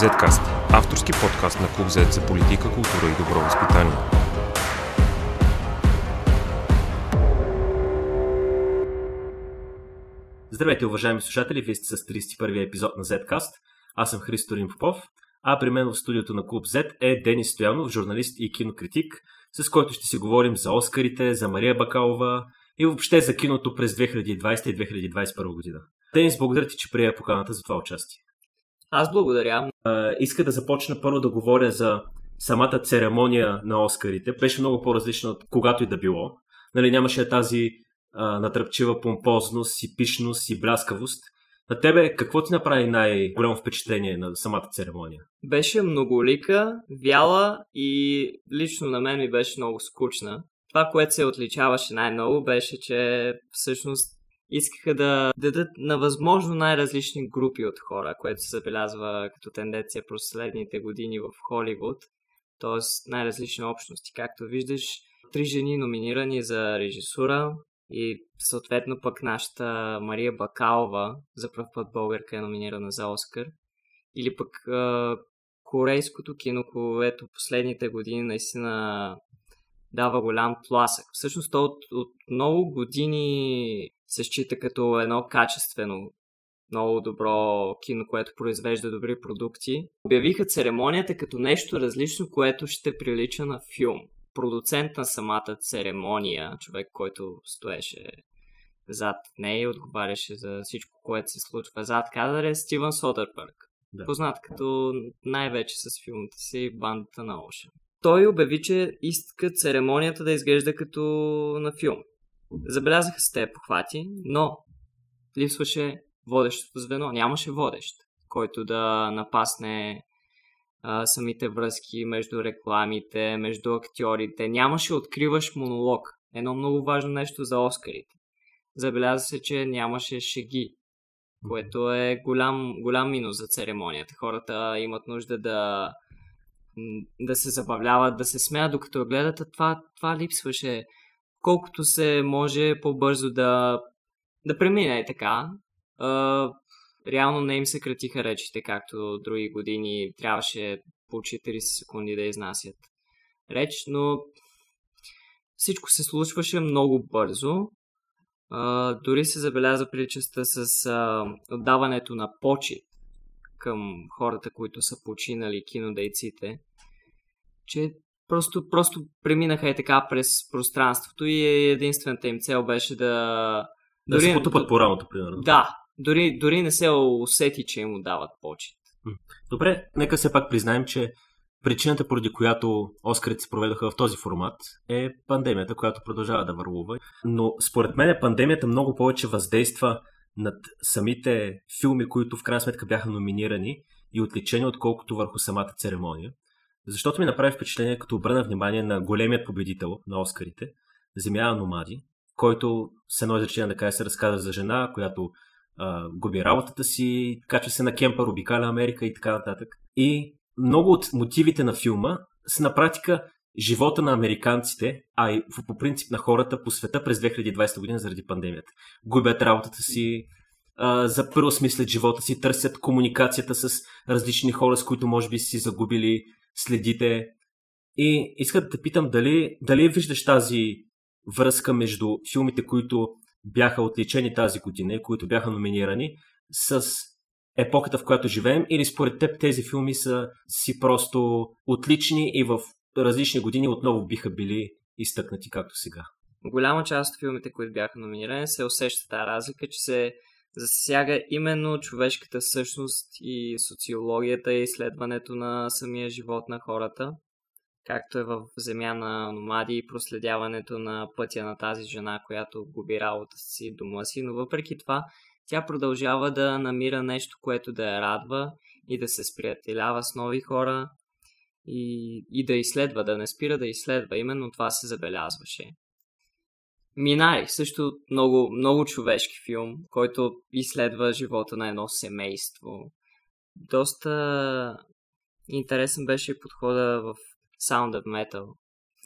Zcast, авторски подкаст на Клуб Z за политика, култура и добро възпитание. Здравейте, уважаеми слушатели, вие сте с 31-я епизод на Zcast. Аз съм Христо Рим Попов, а при мен в студиото на Клуб Z е Денис Стоянов, журналист и кинокритик, с който ще си говорим за Оскарите, за Мария Бакалова и въобще за киното през 2020 и 2021 година. Денис, благодаря ти, че прия поканата за това участие. Аз благодаря. А, иска да започна първо да говоря за самата церемония на Оскарите. Беше много по-различна от когато и да било. Нали, нямаше тази а, натръпчива помпозност и пишност и бляскавост. На тебе какво ти направи най-голямо впечатление на самата церемония? Беше многолика, вяла и лично на мен ми беше много скучна. Това, което се отличаваше най-много, беше, че всъщност искаха да дадат на възможно най-различни групи от хора, което се забелязва като тенденция през следните години в Холивуд, т.е. най-различни общности. Както виждаш, три жени номинирани за режисура и съответно пък нашата Мария Бакалова, за първ път българка е номинирана за Оскар, или пък корейското кино, което последните години наистина дава голям тласък. Всъщност то от, от много години се счита като едно качествено, много добро кино, което произвежда добри продукти. Обявиха церемонията като нещо различно, което ще прилича на филм. Продуцент на самата церемония, човек, който стоеше зад нея и отговаряше за всичко, което се случва зад кадър е Стивън Содърбърг. Да. Познат като най-вече с филмите си Бандата на Оша. Той обяви, че иска церемонията да изглежда като на филм. Забелязаха се те похвати, но липсваше водещото звено. Нямаше водещ, който да напасне а, самите връзки между рекламите, между актьорите. Нямаше откриваш монолог. Едно много важно нещо за Оскарите. Забеляза се, че нямаше шеги, което е голям, голям минус за церемонията. Хората имат нужда да, да се забавляват, да се смеят докато гледат, а това, това липсваше колкото се може по-бързо да, да премине и така. А, реално не им се кратиха речите, както други години трябваше по 40 секунди да изнасят реч, но всичко се случваше много бързо. А, дори се забеляза приличаста с а, отдаването на почет към хората, които са починали, кинодейците, че Просто, просто преминаха и така през пространството и единствената им цел беше да... Да дори, се потъпат по рамото, примерно. Да, дори, дори не се усети, че им дават почет. Добре, нека все пак признаем, че причината, поради която Оскарите се проведоха в този формат, е пандемията, която продължава да върлува. Но според мен пандемията много повече въздейства над самите филми, които в крайна сметка бяха номинирани и отличени, отколкото върху самата церемония. Защото ми направи впечатление, като обърна внимание на големият победител на Оскарите, Земя Номади, който с едно изречение да каже се разказва за жена, която а, губи работата си, качва се на кемпър, обикаля Америка и така нататък. И много от мотивите на филма са на практика живота на американците, а и по принцип на хората по света през 2020 година заради пандемията. Губят работата си, за първо смислят живота си, търсят комуникацията с различни хора, с които може би си загубили следите. И искам да те питам дали, дали виждаш тази връзка между филмите, които бяха отличени тази година и които бяха номинирани, с епохата, в която живеем, или според теб тези филми са си просто отлични и в различни години отново биха били изтъкнати както сега? Голяма част от филмите, които бяха номинирани, се усеща тази разлика, че се засяга именно човешката същност и социологията и изследването на самия живот на хората, както е в Земя на номади и проследяването на пътя на тази жена, която губи работа си, дома си, но въпреки това тя продължава да намира нещо, което да я радва и да се сприятелява с нови хора и, и да изследва, да не спира да изследва. Именно това се забелязваше. Минари, също много, много човешки филм, който изследва живота на едно семейство. Доста интересен беше подхода в Sound of Metal.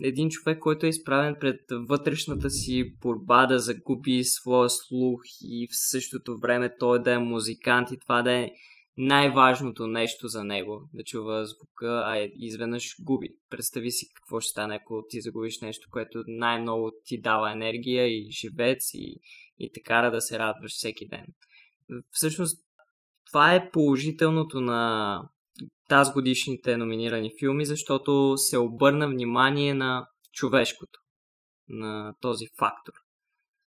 Един човек, който е изправен пред вътрешната си борба да загуби своя слух и в същото време той да е музикант и това да е най-важното нещо за него, да чува звука, а изведнъж губи. Представи си какво ще стане, ако ти загубиш нещо, което най-много ти дава енергия и живец и, и те кара да се радваш всеки ден. Всъщност, това е положителното на тази годишните номинирани филми, защото се обърна внимание на човешкото, на този фактор.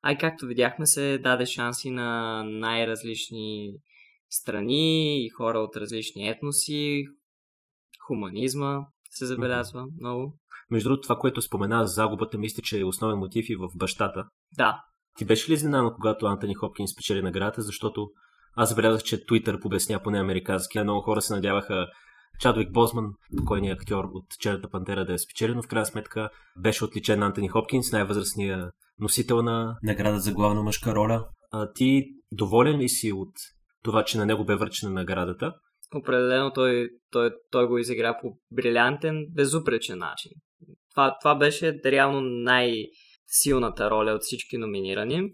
А и както видяхме се даде шанси на най-различни страни и хора от различни етноси, хуманизма се забелязва mm-hmm. много. Между другото, това, което спомена за загубата, мисля, че е основен мотив и в бащата. Да. Ти беше ли изненадан, когато Антони Хопкинс спечели наградата, защото аз забелязах, че Twitter побесня поне американски, много хора се надяваха Чадвик Бозман, покойният актьор от Черната пантера да е спечели, но в крайна сметка беше отличен Антони Хопкинс, най-възрастният носител на награда за главна мъжка роля. А ти доволен ли си от това, че на него бе връчена наградата? Определено той, той, той го изигра по брилянтен, безупречен начин. Това, това беше реално най-силната роля от всички номинирани.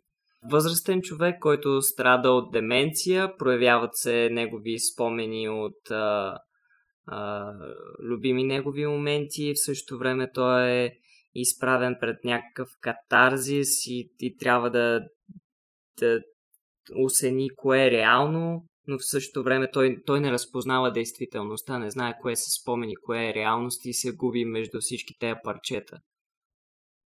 Възрастен човек, който страда от деменция, проявяват се негови спомени от а, а, любими негови моменти, в същото време той е изправен пред някакъв катарзис и, и трябва да, да осени кое е реално, но в същото време той, той не разпознава действителността, не знае кое се спомени, кое е реалност и се губи между всички тези парчета.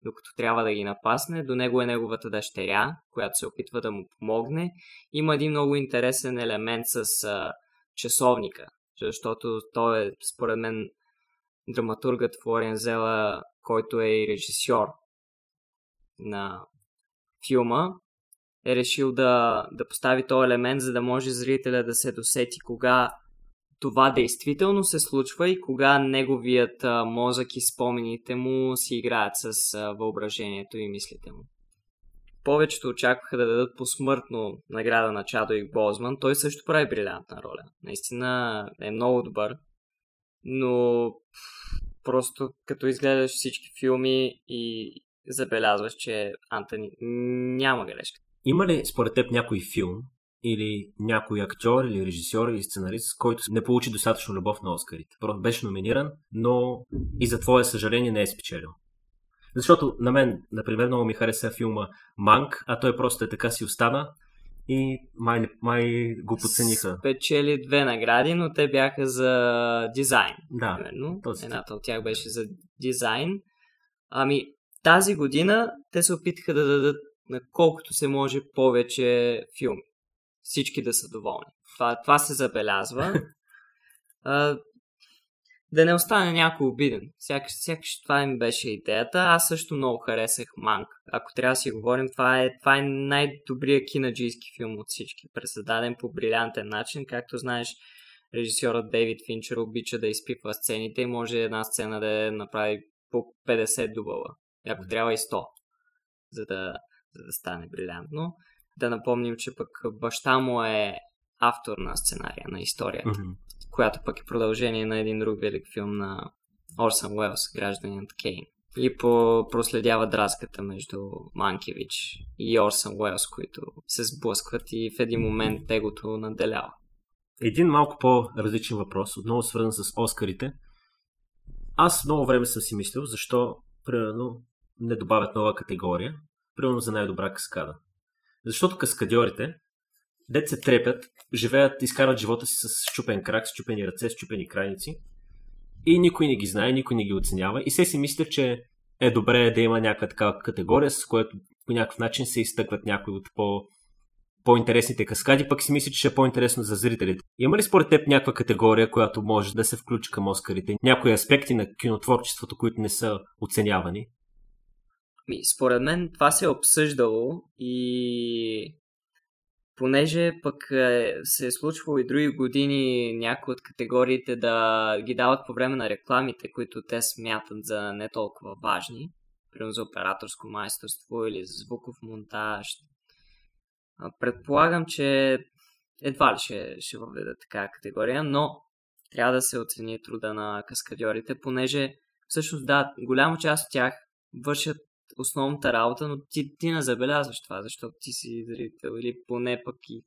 Докато трябва да ги напасне, до него е неговата дъщеря, която се опитва да му помогне. Има един много интересен елемент с а, часовника, защото той е, според мен, драматургът Флориан Зела, който е и режисьор на филма, е решил да, да постави този елемент, за да може зрителя да се досети кога това действително се случва и кога неговият а, мозък и спомените му си играят с а, въображението и мислите му. Повечето очакваха да дадат посмъртно награда на Чадоик Бозман. Той също прави брилянтна роля. Наистина е много добър. Но просто като изгледаш всички филми и забелязваш, че Антони няма грешка. Има ли според теб някой филм или някой актьор или режисьор или сценарист, който не получи достатъчно любов на Оскарите? Просто беше номиниран, но и за твое съжаление не е спечелил. Защото на мен, например, много ми хареса филма Манк, а той просто е така си остана и май, май го подцениха. Спечели две награди, но те бяха за дизайн. Да. Примерно. Едната от тях беше за дизайн. Ами, тази година те се опитаха да дадат на колкото се може повече филми. Всички да са доволни. Това, това се забелязва. а, да не остане някой обиден. Сякаш, сякаш това им беше идеята. Аз също много харесах Манк. Ако трябва да си говорим, това е, това е най-добрият кинаджийски филм от всички. Пресъздаден по брилянтен начин. Както знаеш, режисьорът Дейвид Финчер обича да изпипва сцените и може една сцена да я направи по 50 дубъла. Ако трябва и 100, за да, за да стане брилянтно. Да напомним, че пък баща му е автор на сценария, на историята, mm-hmm. която пък е продължение на един друг велик филм на Орсън Уелс, Гражданинът Кейн. И по проследява драската между Манкевич и Орсън Уелс, които се сблъскват и в един момент те го наделява. Един малко по-различен въпрос, отново свързан с Оскарите. Аз много време съм си мислил, защо, примерно, не добавят нова категория, примерно за най-добра каскада. Защото каскадьорите, дет се трепят, живеят, изкарват живота си с щупен крак, с чупени ръце, с чупени крайници и никой не ги знае, никой не ги оценява и се си мисля, че е добре да има някаква такава категория, с която по някакъв начин се изтъкват някои от по по-интересните каскади, пък си мисля, че ще е по-интересно за зрителите. Има ли според теб някаква категория, която може да се включи към Оскарите? Някои аспекти на кинотворчеството, които не са оценявани? Според мен това се е обсъждало и понеже пък е, се е случвало и други години някои от категориите да ги дават по време на рекламите, които те смятат за не толкова важни, примерно за операторско майсторство или за звуков монтаж. Предполагам, че едва ли ще, ще въведа така категория, но трябва да се оцени труда на каскадьорите, понеже всъщност да, голяма част от тях вършат основната работа, но ти, ти не забелязваш това, защото ти си зрител или поне пък и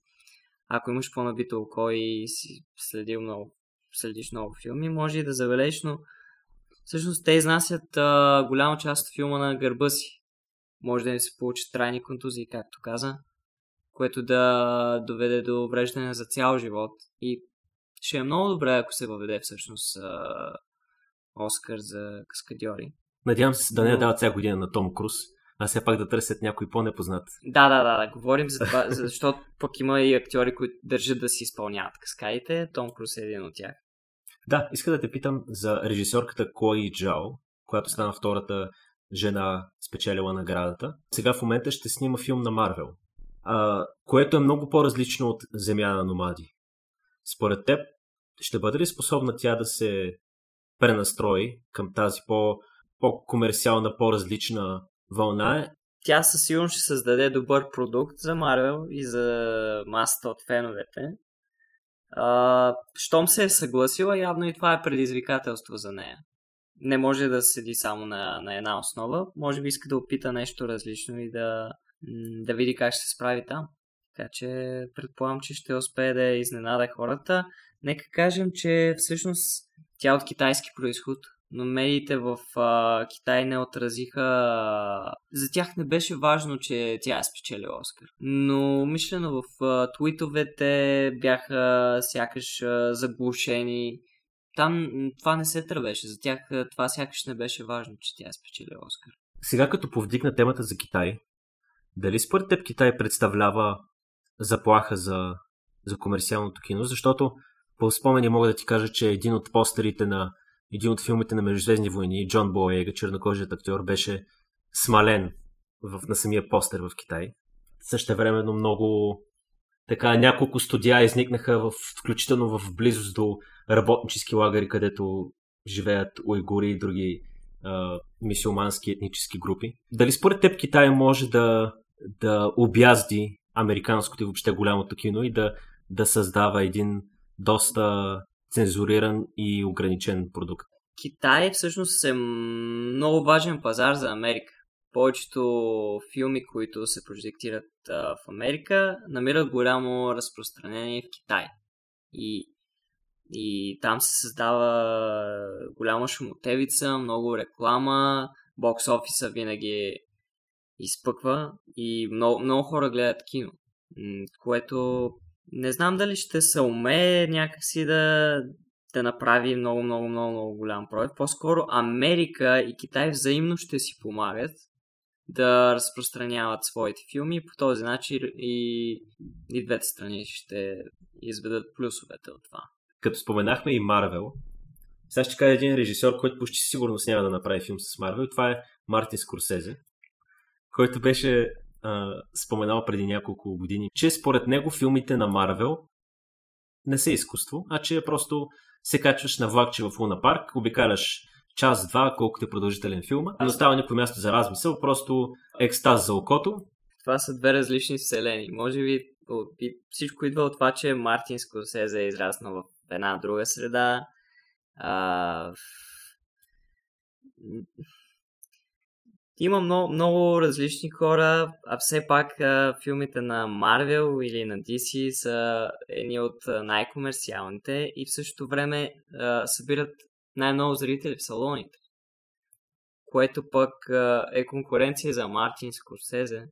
ако имаш по-набито око и си следил много, следиш много филми, може и да забележиш, но всъщност те изнасят а, голяма част от филма на гърба си. Може да им се получат трайни контузии, както каза, което да доведе до увреждане за цял живот. И ще е много добре, ако се въведе всъщност а, Оскар за каскадьори. Надявам се да не Но- дават всяка година на Том Круз, а все пак да търсят някой по-непознат. Да, да, да, да, говорим за това, защото пък има и актьори, които държат да си изпълняват каскадите. Том Круз е един от тях. Да, иска да те питам за режисьорката Клои Джао, която стана втората жена спечелила наградата. Сега в момента ще снима филм на Марвел, а, което е много по-различно от Земя на номади. Според теб, ще бъде ли способна тя да се пренастрои към тази по, по-комерциална, по-различна вълна? Тя със сигурност ще създаде добър продукт за Марвел и за масата от феновете. А, щом се е съгласила, явно и това е предизвикателство за нея. Не може да седи само на, на една основа. Може би иска да опита нещо различно и да, да види как ще се справи там. Така че предполагам, че ще успее да изненада хората. Нека кажем, че всъщност тя е от китайски происход, но медиите в а, Китай не отразиха. За тях не беше важно, че тя е спечелила Оскар. Но мишлено в а, твитовете бяха сякаш а, заглушени. Там това не се тръбеше. За тях това сякаш не беше важно, че тя е спечелила Оскар. Сега като повдигна темата за Китай, дали според теб Китай представлява заплаха за, за комерциалното кино? Защото по спомени мога да ти кажа, че един от постерите на един от филмите на Междузвездни войни, Джон Боега, чернокожият актьор, беше смален в, на самия постер в Китай. Също времено много така няколко студия изникнаха в, включително в близост до работнически лагери, където живеят уйгури и други а, мисиомански етнически групи. Дали според теб Китай може да, да обязди американското и въобще голямото кино и да, да създава един доста цензуриран и ограничен продукт? Китай всъщност е много важен пазар за Америка. Повечето филми, които се прожектират в Америка, намират голямо разпространение в Китай. И, и там се създава голяма шумотевица, много реклама, бокс офиса винаги изпъква и много, много хора гледат кино. Което не знам дали ще се умее някакси да, да направи много, много, много, много голям проект. По-скоро Америка и Китай взаимно ще си помагат да разпространяват своите филми. По този начин и, и двете страни ще изведат плюсовете от това. Като споменахме и Марвел, сега ще кажа един режисьор, който почти сигурно няма да направи филм с Марвел. Това е Мартин Скорсезе, който беше а, споменал преди няколко години, че според него филмите на Марвел не са изкуство, а че просто се качваш на влакче в Луна парк, обикаляш час-два, колкото е продължителен филма, не остава никой място за размисъл, просто екстаз за окото. Това са две различни вселени. Може би и всичко идва от това, че Мартин Скорсезе е израснал в една друга среда. А, има много, много различни хора, а все пак а, филмите на Марвел или на DC са едни от най-комерциалните и в същото време а, събират най-много зрители в салоните. Което пък а, е конкуренция за Мартин Скорсезе.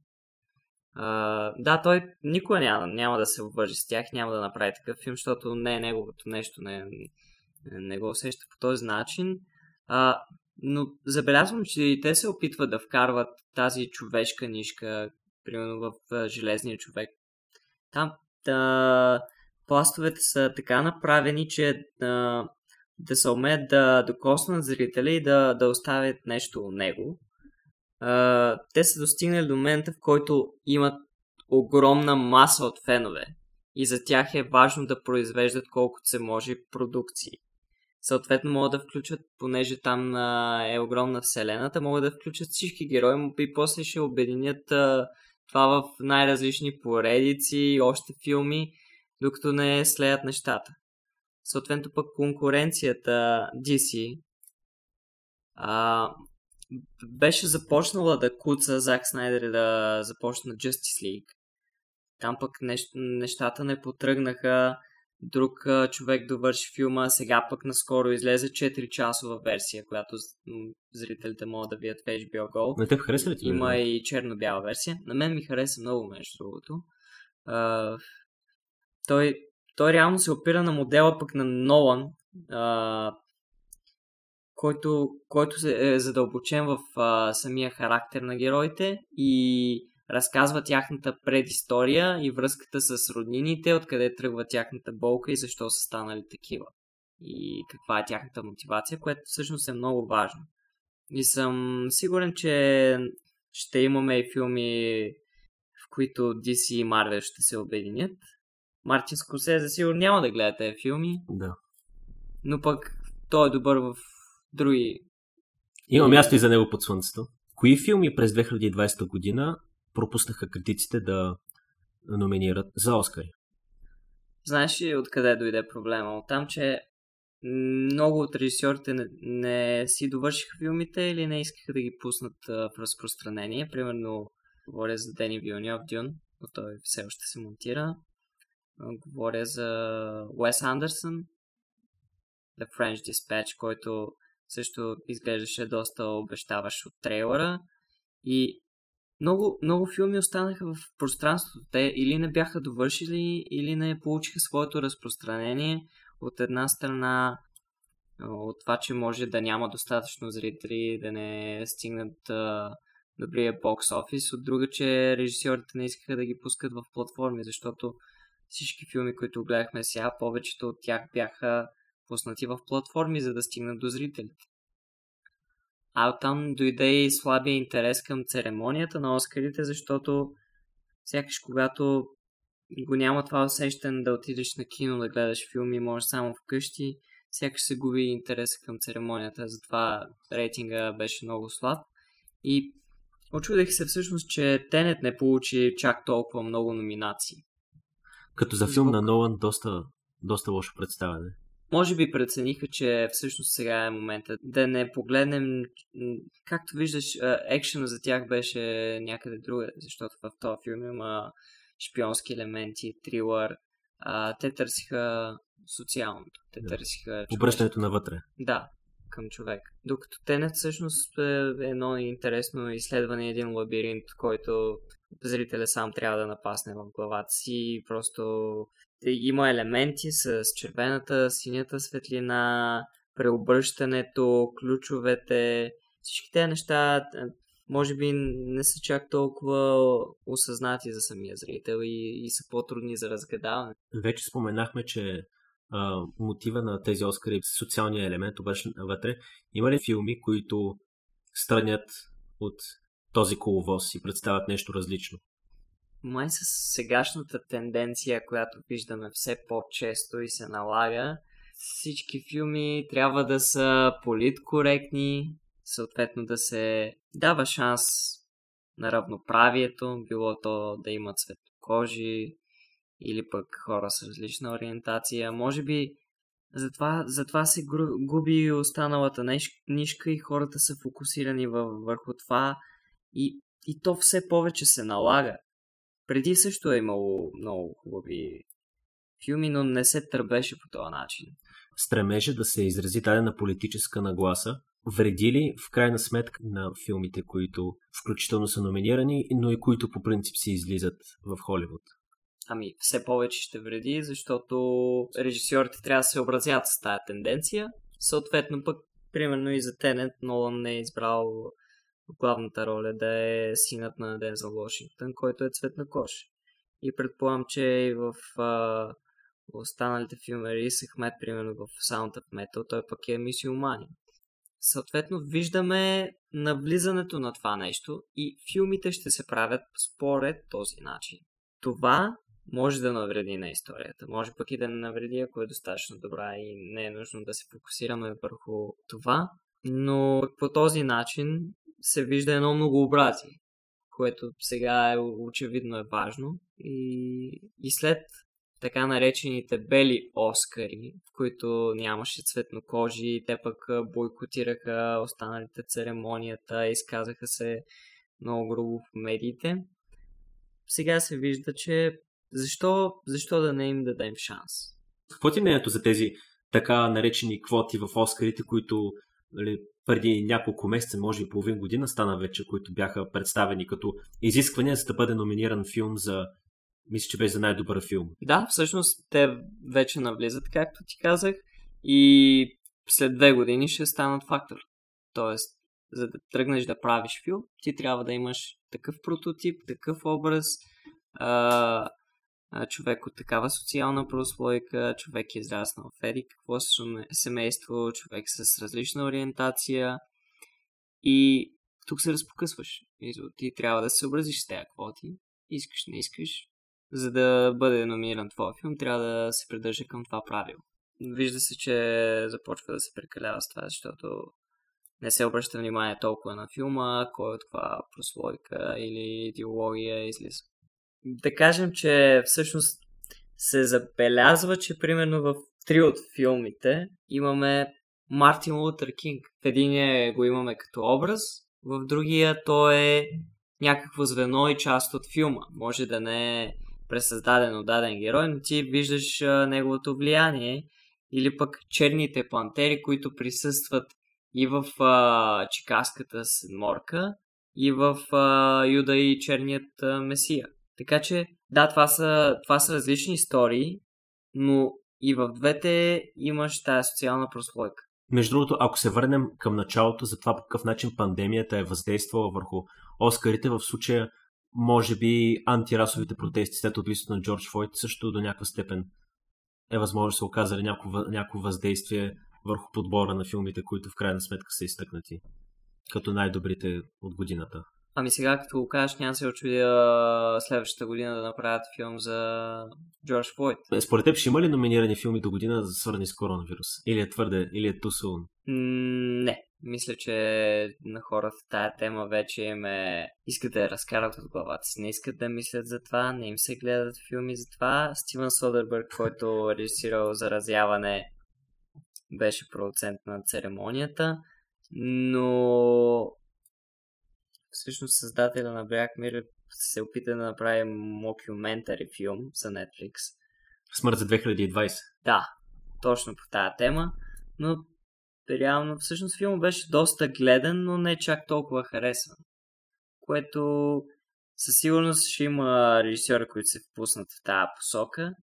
А, да, той никога няма, няма да се обвържи с тях, няма да направи такъв филм, защото не е неговото нещо, не, не го усеща по този начин. А, но забелязвам, че и те се опитват да вкарват тази човешка нишка, примерно в Железния човек. Там да, пластовете са така направени, че да, да се умеят да докоснат зрителя и да, да оставят нещо от него. А, те са достигнали до момента, в който имат огромна маса от фенове. И за тях е важно да произвеждат колкото се може продукции. Съответно могат да включат, понеже там а, е огромна вселената, могат да включат всички герои и после ще обединят а, това в най-различни поредици, още филми, докато не слеят нещата. Съответно пък конкуренцията DC а, беше започнала да куца Зак Снайдер да започна Justice League. там пък нещ, нещата не потръгнаха. Друг а, човек довърши филма, сега пък наскоро излезе 4-часова версия, която зрителите могат да видят в HBO Go. На теб хареса ли ти? Има и черно-бяла версия. На мен ми хареса много, между другото. А, той, той реално се опира на модела пък на Нолан, а, който, който е задълбочен в а, самия характер на героите и разказва тяхната предистория и връзката с роднините, откъде тръгва тяхната болка и защо са станали такива. И каква е тяхната мотивация, което всъщност е много важно. И съм сигурен, че ще имаме и филми, в които DC и Marvel ще се обединят. Мартин Скорсезе сигурно няма да гледа тези филми, Да. но пък той е добър в други. Има място и за него под слънцето. Кои филми през 2020 година пропуснаха критиците да номинират за Оскари? Знаеш ли откъде дойде проблема? От там, че много от режисьорите не, не си довършиха филмите или не искаха да ги пуснат а, в разпространение. Примерно, говоря за Дени Вилньов Дюн, но той все още се монтира. Говоря за Уес Андерсън, The French Dispatch, който също изглеждаше доста обещаващ от трейлера. И много, много филми останаха в пространството. Те или не бяха довършили, или не получиха своето разпространение. От една страна от това, че може да няма достатъчно зрители, да не стигнат а, добрия бокс офис. От друга, че режисьорите не искаха да ги пускат в платформи, защото всички филми, които гледахме сега, повечето от тях бяха пуснати в платформи, за да стигнат до зрителите. А оттам дойде и слабия интерес към церемонията на Оскарите, защото сякаш когато го няма това усещане да отидеш на кино да гледаш филми, може само вкъщи, сякаш се губи интерес към церемонията, затова рейтинга беше много слаб. И очудих се всъщност, че Тенет не получи чак толкова много номинации. Като за филм на Нолан, доста, доста лошо представяне. Може би прецениха, че всъщност сега е момента да не погледнем, както виждаш, екшена за тях беше някъде друга, защото в този филм има шпионски елементи, трилър. А, те търсиха социалното, те Да. търсиха. Обръщането навътре. Да, към човек. Докато Тенет всъщност е едно интересно изследване, един лабиринт, който зрителя сам трябва да напасне в главата си. Просто има елементи с червената, синята светлина, преобръщането, ключовете. Всички тези неща е, може би не са чак толкова осъзнати за самия зрител и, и са по-трудни за разгадаване. Вече споменахме, че а, мотива на тези Оскари е социалния елемент, навътре. Има ли филми, които странят от този коловоз и представят нещо различно? Май с сегашната тенденция, която виждаме все по-често и се налага, всички филми трябва да са политкоректни, съответно да се дава шанс на равноправието, било то да имат светокожи или пък хора с различна ориентация. Може би затова, затова се губи останалата ниш- нишка и хората са фокусирани върху това и, и то все повече се налага. Преди също е имало много хубави филми, но не се търбеше по този начин. Стремежа да се изрази дадена политическа нагласа вреди ли в крайна сметка на филмите, които включително са номинирани, но и които по принцип си излизат в Холивуд? Ами, все повече ще вреди, защото режисьорите трябва да се образят с тази тенденция. Съответно пък, примерно и за Тенет, Нолан не е избрал главната роля да е синът на Дензел Вашингтон, който е цвет на кош. И предполагам, че и в а, останалите филми Рис Ахмед, примерно в Sound of Metal, той пък е мисиоманин. Съответно, виждаме навлизането на това нещо и филмите ще се правят според този начин. Това може да навреди на историята. Може пък и да не навреди, ако е достатъчно добра и не е нужно да се фокусираме върху това. Но по този начин се вижда едно многообразие, което сега е очевидно е важно. И, и след така наречените бели Оскари, в които нямаше цветнокожи, те пък бойкотираха останалите церемонията, изказаха се много грубо в медиите. Сега се вижда, че защо, защо да не им дадем шанс? Какво ти е мнението за тези така наречени квоти в Оскарите, които нали, преди няколко месеца, може и половин година стана вече, които бяха представени като изисквания за да бъде номиниран филм за мисля, че беше за най-добър филм. Да, всъщност те вече навлизат, както ти казах, и след две години ще станат фактор. Тоест, за да тръгнеш да правиш филм, ти трябва да имаш такъв прототип, такъв образ, а, човек от такава социална прослойка, човек е израснал в еди какво семейство, човек с различна ориентация и тук се разпокъсваш. Ти трябва да се образиш с тези квоти, искаш, не искаш, за да бъде номиниран твой филм, трябва да се придържа към това правило. Вижда се, че започва да се прекалява с това, защото не се обръща внимание толкова на филма, кой от каква прослойка или идеология излиза. Да кажем, че всъщност се забелязва, че примерно в три от филмите имаме Мартин Лутер Кинг. В единия го имаме като образ, в другия то е някакво звено и част от филма. Може да не е пресъздаден от даден герой, но ти виждаш а, неговото влияние. Или пък черните пантери, които присъстват и в а, Чикаската седморка, и в а, Юда и Черният а, Месия. Така че, да, това са, това са различни истории, но и в двете имаш тази социална прослойка. Между другото, ако се върнем към началото за това по какъв начин пандемията е въздействала върху Оскарите, в случая може би антирасовите протести след убийството на Джордж Фойд също до някаква степен е възможно да се оказали някакво, някакво въздействие върху подбора на филмите, които в крайна сметка са изтъкнати като най-добрите от годината. Ами сега, като го кажеш, няма се очудя следващата година да направят филм за Джордж Флойд. Е, според теб ще има ли номинирани филми до година за свързани с коронавирус? Или е твърде, или е тусун? Не. Мисля, че на хората тая тема вече им е... искат да я разкарат от главата си. Не искат да мислят за това, не им се гледат филми за това. Стивен Содербърг, който е режисирал Заразяване, беше продуцент на церемонията, но всъщност създателя на Бряг Мир се опита да направи мокюментари филм за Netflix. Смърт за 2020. Да, точно по тази тема, но реално всъщност филмът беше доста гледан, но не чак толкова харесван. Което със сигурност ще има режисьори, които се впуснат в тази посока,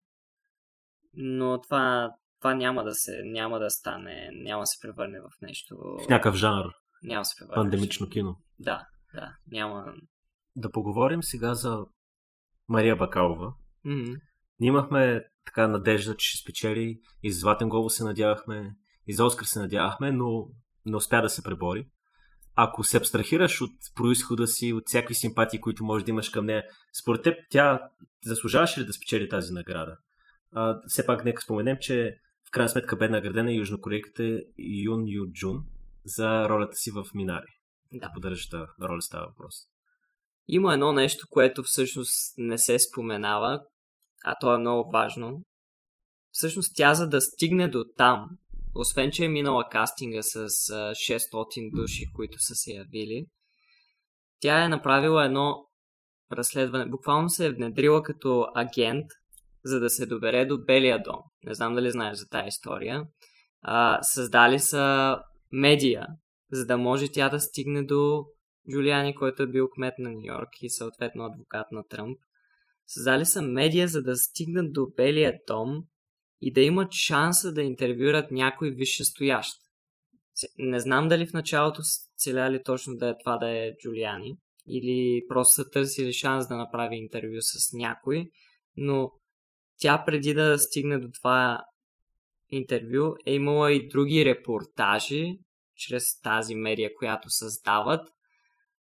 но това, това няма да се, няма да стане, няма да се превърне в нещо... В някакъв жанр. Няма да се превърне. Пандемично кино. Да, да, няма... Да поговорим сега за Мария Бакалова. Mm-hmm. Ние имахме така надежда, че ще спечели и за Златен Глобус се надявахме, и за Оскар се надявахме, но не успя да се пребори. Ако се абстрахираш от происхода си, от всякакви симпатии, които може да имаш към нея, според теб тя заслужаваше ли да спечели тази награда? А, все пак нека споменем, че в крайна сметка бе наградена южнокорейката Юн Ю Джун за ролята си в Минари. Да. Поддържаща роля става въпрос. Има едно нещо, което всъщност не се споменава, а то е много важно. Всъщност тя за да стигне до там, освен че е минала кастинга с 600 души, които са се явили, тя е направила едно разследване. Буквално се е внедрила като агент, за да се добере до Белия дом. Не знам дали знаеш за тази история. А, създали са медия, за да може тя да стигне до Джулиани, който е бил кмет на Нью Йорк и съответно адвокат на Тръмп. Създали са медия, за да стигнат до Белия дом и да имат шанса да интервюрат някой висшестоящ. Не знам дали в началото целяли точно да е това да е Джулиани или просто са търсили шанс да направи интервю с някой, но тя преди да стигне до това интервю е имала и други репортажи чрез тази медия, която създават,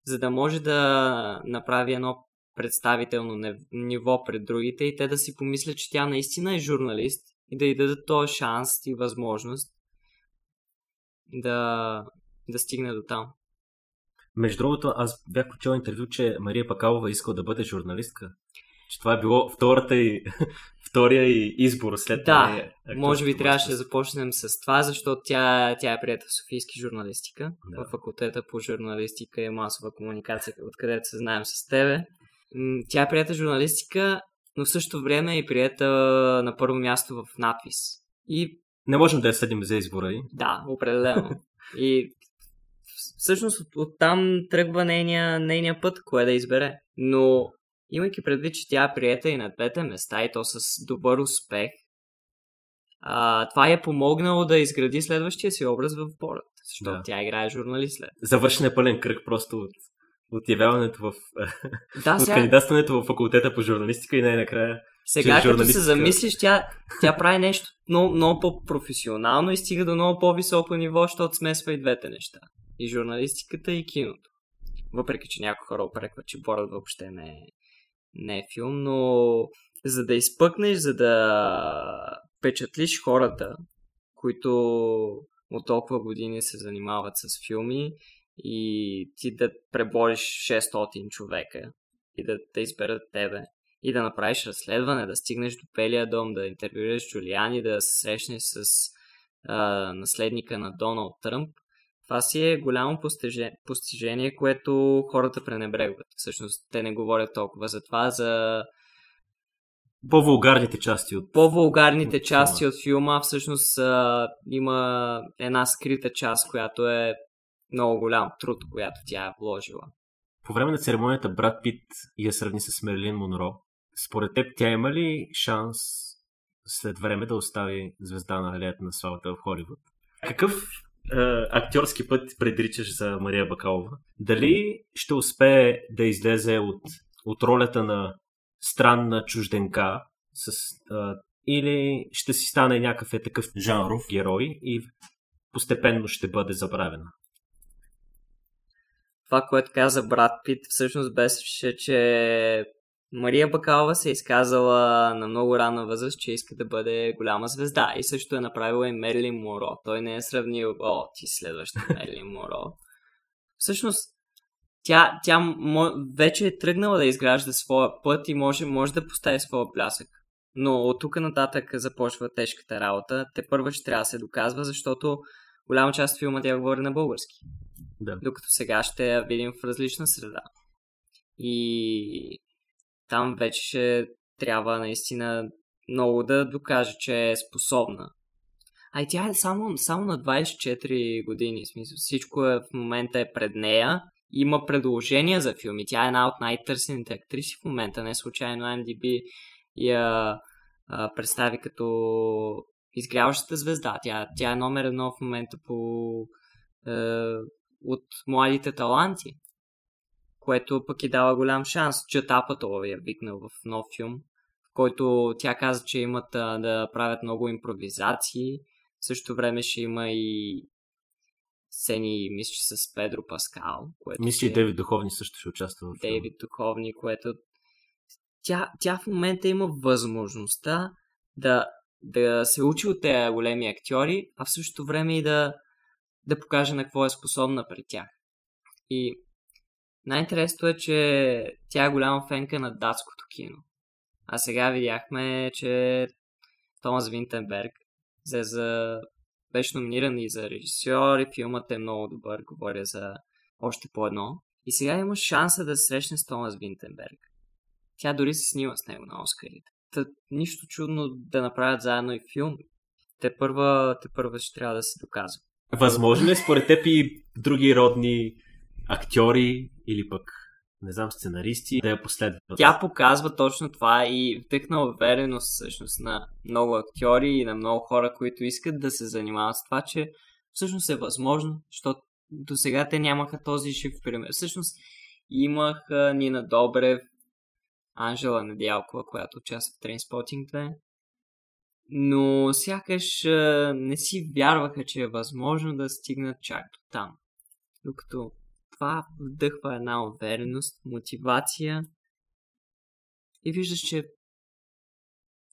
за да може да направи едно представително ниво пред другите и те да си помислят, че тя наистина е журналист и да й дадат този шанс и възможност да, да стигне до там. Между другото, аз бях прочел интервю, че Мария Пакалова искала да бъде журналистка. Че това е било втората и, втория и избор след Да, нея, може би трябваше да започнем с това, защото тя, тя е приятел в Софийски журналистика, да. в факултета по журналистика и масова комуникация, откъдето се знаем с тебе. Тя е приятел журналистика но в същото време е приета на първо място в надпис. И Не можем да я съдим за избора й. да, определено. И всъщност от, оттам тръгва нейния, нейния път, кое да избере. Но имайки предвид, че тя е приета и на двете места и то с добър успех, а, това е помогнало да изгради следващия си образ в Борът. Защото Да. тя играе журналист след. Завършен е пълен кръг просто от, от явяването в... Да, от сега, кандидатстването в факултета по журналистика и най-накрая. сега като се замислиш, тя, тя прави нещо много, много по-професионално и стига до много по-високо ниво, защото смесва и двете неща. И журналистиката, и киното. Въпреки, че някои хора опрекват, че Борът въобще не е, не е филм, но за да изпъкнеш, за да впечатлиш хората, които от толкова години се занимават с филми и ти да пребориш 600 човека и да те изберат тебе и да направиш разследване, да стигнеш до Белия дом, да интервюираш Джулиани, да се срещнеш с а, наследника на Доналд Тръмп, това си е голямо постижение, постижение, което хората пренебрегват. Всъщност, те не говорят толкова за това, за По-вулгарните части от... по-вулгарните От части филма. от филма. Всъщност, а, има една скрита част, която е много голям труд, която тя е вложила. По време на церемонията Брат Пит я сравни с Мерлин Монро. Според теб тя има ли шанс след време да остави звезда на алеята на славата в Холивуд? Какъв актьорски път предричаш за Мария Бакалова? Дали ще успее да излезе от, от ролята на странна чужденка с, е, или ще си стане някакъв е такъв жанров герой и постепенно ще бъде забравена? Това, което каза брат Пит, всъщност беше, че Мария Бакалова се е изказала на много ранна възраст, че иска да бъде голяма звезда. И също е направила и Мерлин Моро. Той не е сравнил, о, ти следваща Мерлин Моро. Всъщност, тя, тя мо, вече е тръгнала да изгражда своя път и може, може да постави своя блясък. Но от тук нататък започва тежката работа. Те първо ще трябва да се доказва, защото голяма част от филма тя говори на български Да. докато сега ще я видим в различна среда. И там вече ще трябва наистина много да докаже, че е способна. А и тя е само, само на 24 години. В смисъл, всичко е, в момента е пред нея. Има предложения за филми. Тя е една от най-търсените актриси в момента. Не случайно MDB я а, представи като изгряващата звезда. Тя, тя е номер едно в момента по е, от младите таланти, което пък и дава голям шанс. Чат Апатова я викнал в нов филм, в който тя каза, че имат а, да правят много импровизации. В същото време ще има и сцени, мисля, че с Педро Паскал. Което Мисля, че е- Дейвид Духовни също ще участва в. Дейвид Духовни, което тя, тя в момента има възможността да, да се учи от тези големи актьори, а в същото време и да, да покаже на какво е способна пред тях. И най-интересното е, че тя е голяма фенка на датското кино. А сега видяхме, че Томас Винтенберг взе за... беше номиниран и за режисьор и филмът е много добър, говоря за още по едно. И сега има шанса да се срещне с Томас Винтенберг. Тя дори се снима с него на Оскарите. Та, нищо чудно да направят заедно и филм. Те първа, те първа ще трябва да се доказва. Възможно ли е според теб и други родни актьори или пък, не знам, сценаристи да я последват? Тя показва точно това и втъкна увереност всъщност на много актьори и на много хора, които искат да се занимават с това, че всъщност е възможно, защото до сега те нямаха този жив пример. Всъщност имах Нина Добрев, Анжела Недялкова, която участва в Trainspotting 2, но сякаш не си вярваха, че е възможно да стигнат чак до там. Докато това вдъхва една увереност, мотивация и виждаш, че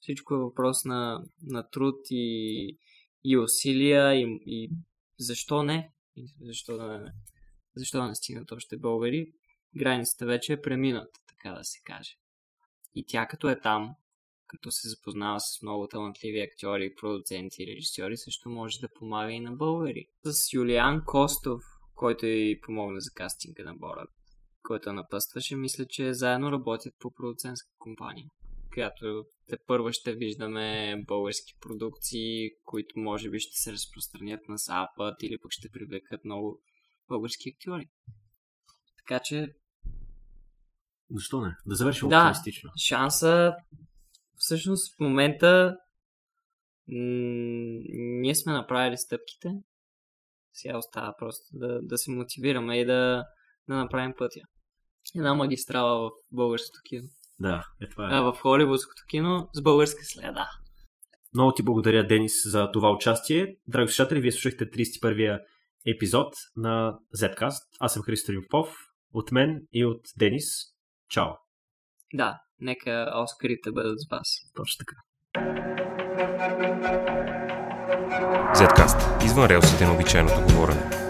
всичко е въпрос на, на труд и, и усилия и, и защо не? И Защо да не? Защо да не стигнат още българи? Границата вече е премината, така да се каже. И тя като е там, като се запознава с много талантливи актьори, продуценти и режисьори, също може да помага и на българи. С Юлиан Костов, който и помогна за кастинга на Борът, който напъстваше, мисля, че заедно работят по продуцентска компания. която те първо ще виждаме български продукции, които може би ще се разпространят на Запад или пък ще привлекат много български актьори. Така че Защо не? Да завършим Да. оптимистично. шанса всъщност в момента м- ние сме направили стъпките. Сега остава просто да, да се мотивираме и да, да направим пътя. Една магистрала в българското кино. Да, е това е. А, в холивудското кино с българска следа. Много ти благодаря, Денис, за това участие. Драги слушатели, вие слушахте 31-я епизод на Zcast. Аз съм Христо Римпов. От мен и от Денис. Чао. Да, нека Оскарите бъдат с вас. Точно така. Zcast. Извън релсите на обичайното говорене.